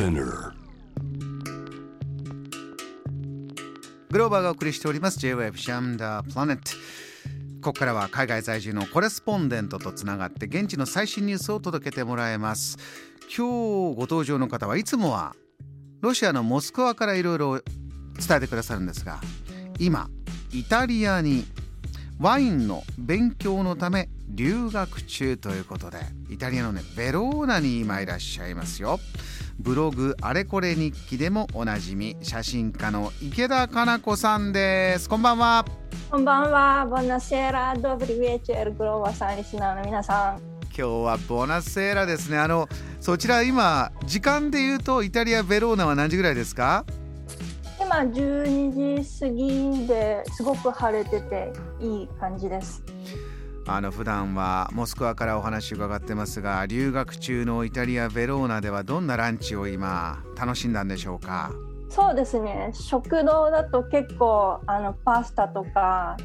Spinner. グローバーがお送りしております。J-Wave シャムダープラネットここからは海外在住のコレスポンデントとつながって現地の最新ニュースを届けてもらいます。今日ご登場の方はいつもはロシアのモスクワからいろいろ伝えてくださるんですが今イタリアにワインの勉強のため留学中ということでイタリアのねベローナに今いらっしゃいますよ。ブログあれこれ日記でもおなじみ写真家の池田かな子さんです。こんばんは。こんばんは、ボナセーラ、ドブリウェチェル、グローバーさん、リスナーの皆さん。今日はボナセーラですね。あのそちら今時間で言うとイタリアベローナは何時ぐらいですか？今12時過ぎですごく晴れてていい感じです。あの普段はモスクワからお話伺ってますが留学中のイタリア・ベローナではどんなランチを今楽しんだんでしょうか？そうですね。食堂だと結構あのパスタとか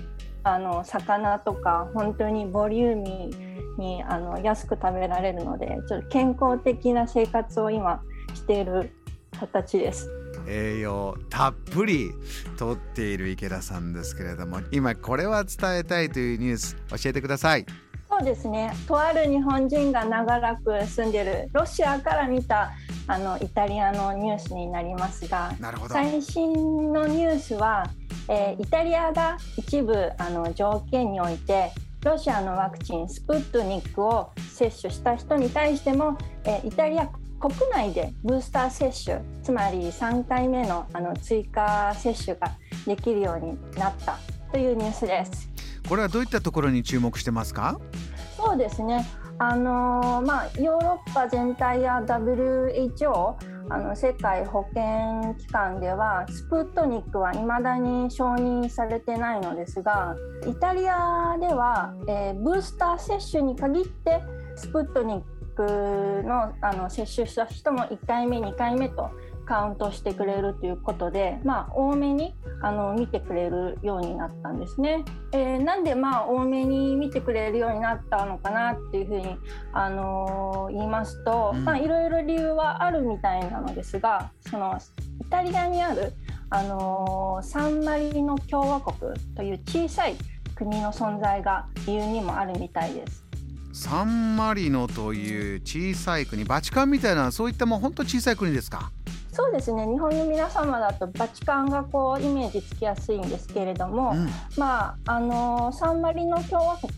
あの魚とか本当にボリューミーにあの安く食べられるので、ちょっと健康的な生活を今している形です。栄養たっぷりとっている池田さんですけれども今これは伝えたいというニュース教えてくださいそうですね。とある日本人が長らく住んでるロシアから見たあのイタリアのニュースになりますが、最新のニュースは、えーイタリアが一部あの条件においてロシアのワクチンスプットニックを接種した人に対しても、えーイタリア国内でブースター接種つまり3回目のあの追加接種ができるようになったというニュースです。これはどういったところに注目してますか？そうですね。あのーまあヨーロッパ全体や WHO あの世界保健機関ではスプットニックは未だに承認されてないのですがイタリアでは、えーブースター接種に限ってスプットニックのあの接種した人も1回目2回目とカウントしてくれるということで、まあ、多めにあの見てくれるようになったんですね。えーなんでまあ多めに見てくれるようになったのかなっていうふうに、あのー言いますと、いろいろ理由はあるみたいなのですがそのイタリアにある、あのーサンマリノ共和国という小さい国の存在が理由にもあるみたいです。サンマリノという小さい国バチカンみたいなそういったもう本当小さい国ですか？そうですね。日本の皆様だとバチカンがこうイメージつきやすいんですけれども、うん。まああのサンマリノ共和国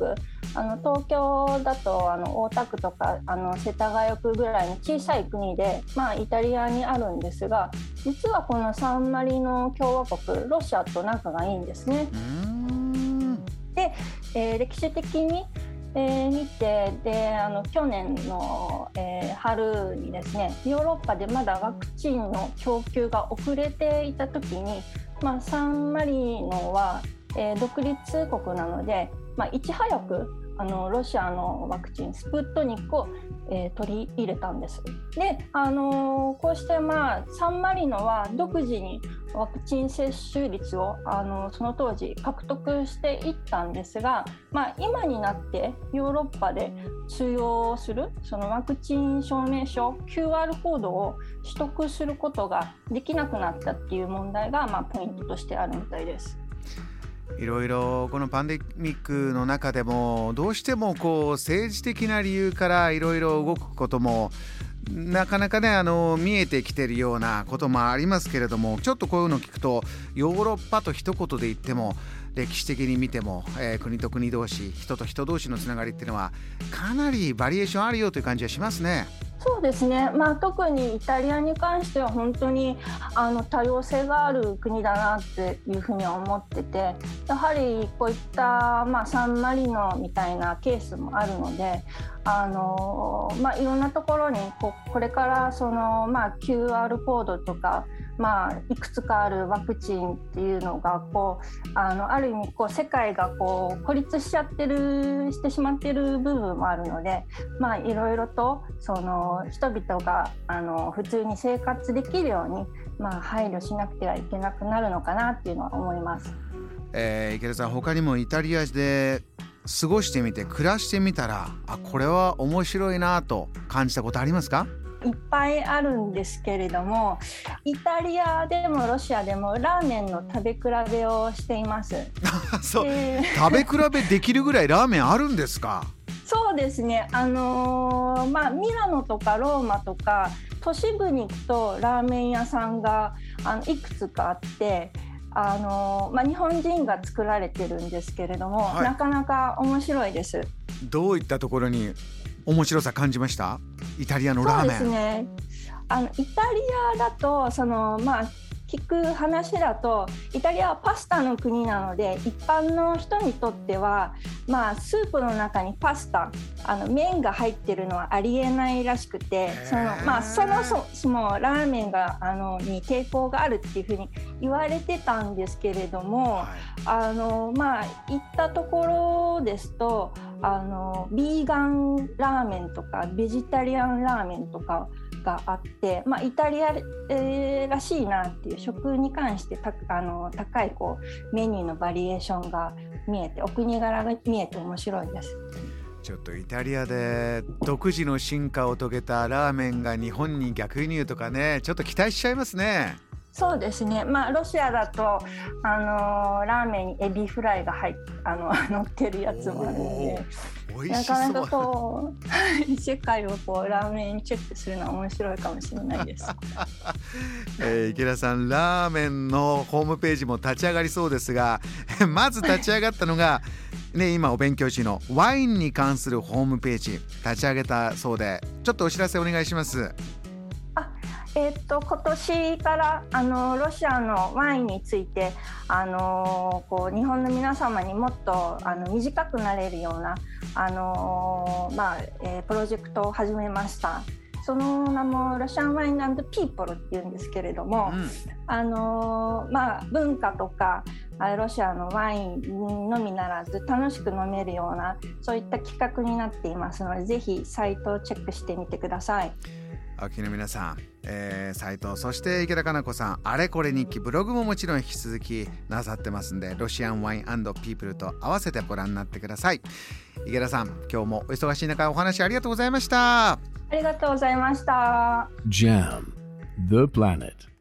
あの東京だとあの大田区とかあの世田谷区ぐらいの小さい国で、まあ、イタリアにあるんですが実はこのサンマリノ共和国ロシアと仲がいいんですね。うーん。えー歴史的に、えー見てであの去年の、えー春にですねヨーロッパでまだワクチンの供給が遅れていた時に、まあ、サンマリノは、えー独立国なので、まあ、いち早くあのロシアのワクチンスプットニックを、えー取り入れたんです。で、あのーこうして、まあ、サンマリノは独自にワクチン接種率をあのその当時獲得していったんですが、まあ、今になってヨーロッパで通用するそのワクチン証明書 QR コードを取得することができなくなったっていう問題が、まあ、ポイントとしてあるみたいです。いろいろこのパンデミックの中でもどうしてもこう政治的な理由からいろいろ動くこともなかなかねあの見えてきてるようなこともありますけれどもちょっとこういうのを聞くとヨーロッパと一言で言っても歴史的に見ても、えー国と国同士人と人同士のつながりっていうのはかなりバリエーションあるよという感じはしますね。そうですね、まあ、特にイタリアに関しては本当にあの多様性がある国だなっていうふうには思っててやはりこういった、まあ、サンマリノみたいなケースもあるのであの、まあ、いろんなところにここれからその、まあ、QR コードとか、まあ、いくつかあるワクチンっていうのがこうあのある意味こう世界がこう孤立しちゃってるしてしまってる部分もあるのでまあいろいろとその人々があの普通に生活できるように、まあ、配慮しなくてはいけなくなるのかなっていうのは思います。えー池田さん他にもイタリアで過ごしてみて暮らしてみたらあこれは面白いなと感じたことありますか？いっぱいあるんですけれどもイタリアでもロシアでもラーメンの食べ比べをしています。そう、えー、食べ比べできるぐらいラーメンあるんですか？そうですね。あのー、まあミラノとかローマとか都市部に行くとラーメン屋さんがあのいくつかあってあのまあ、日本人が作られてるんですけれども、はい、なかなか面白いです。どういったところに面白さ感じました？イタリアのラーメン。そうですね。あのイタリアだとその、まあ、聞く話だとイタリアはパスタの国なので一般の人にとっては、まあ、スープの中にパスタあの麺が入ってるのはありえないらしくてその、まあ、そもそもラーメンがあのに抵抗があるっていうふうに言われてたんですけれども、はい、あのまあ行ったところですとあのビーガンラーメンとかベジタリアンラーメンとかがあって、まあ、イタリア、えー、らしいなっていう食に関してたあの高いこうメニューのバリエーションが見えてお国柄が見えて面白いです。ちょっとイタリアで独自の進化を遂げたラーメンが日本に逆輸入とかねちょっと期待しちゃいますね。そうですね、まあ、ロシアだと、あのー、ラーメンにエビフライが入っあの 乗ってるやつもあるので。なかなかこう 世界をこうラーメンチェックするのは面白いかもしれないです、えー、池田さんラーメンのホームページも立ち上がりそうですがまず立ち上がったのがね、今お勉強中のワインに関するホームページ立ち上げたそうでちょっとお知らせお願いします。えー、っと今年からあのロシアのワインについてあのこう日本の皆様にもっとあの短くなれるようなあの、まあえー、プロジェクトを始めました。その名もロシアンワインピーポルっていうんですけれども、うん、あのまあ、文化とかロシアのワインのみならず楽しく飲めるようなそういった企画になっていますのでぜひサイトをチェックしてみてください。秋の皆さん、えー、斉藤そして池田かな子さんあれこれ日記ブログももちろん引き続きなさってますんでロシアンワインピープルと合わせてご覧になってください。池田さん今日もお忙しい中お話ありがとうございました。ありがとうございました。JAM The Planet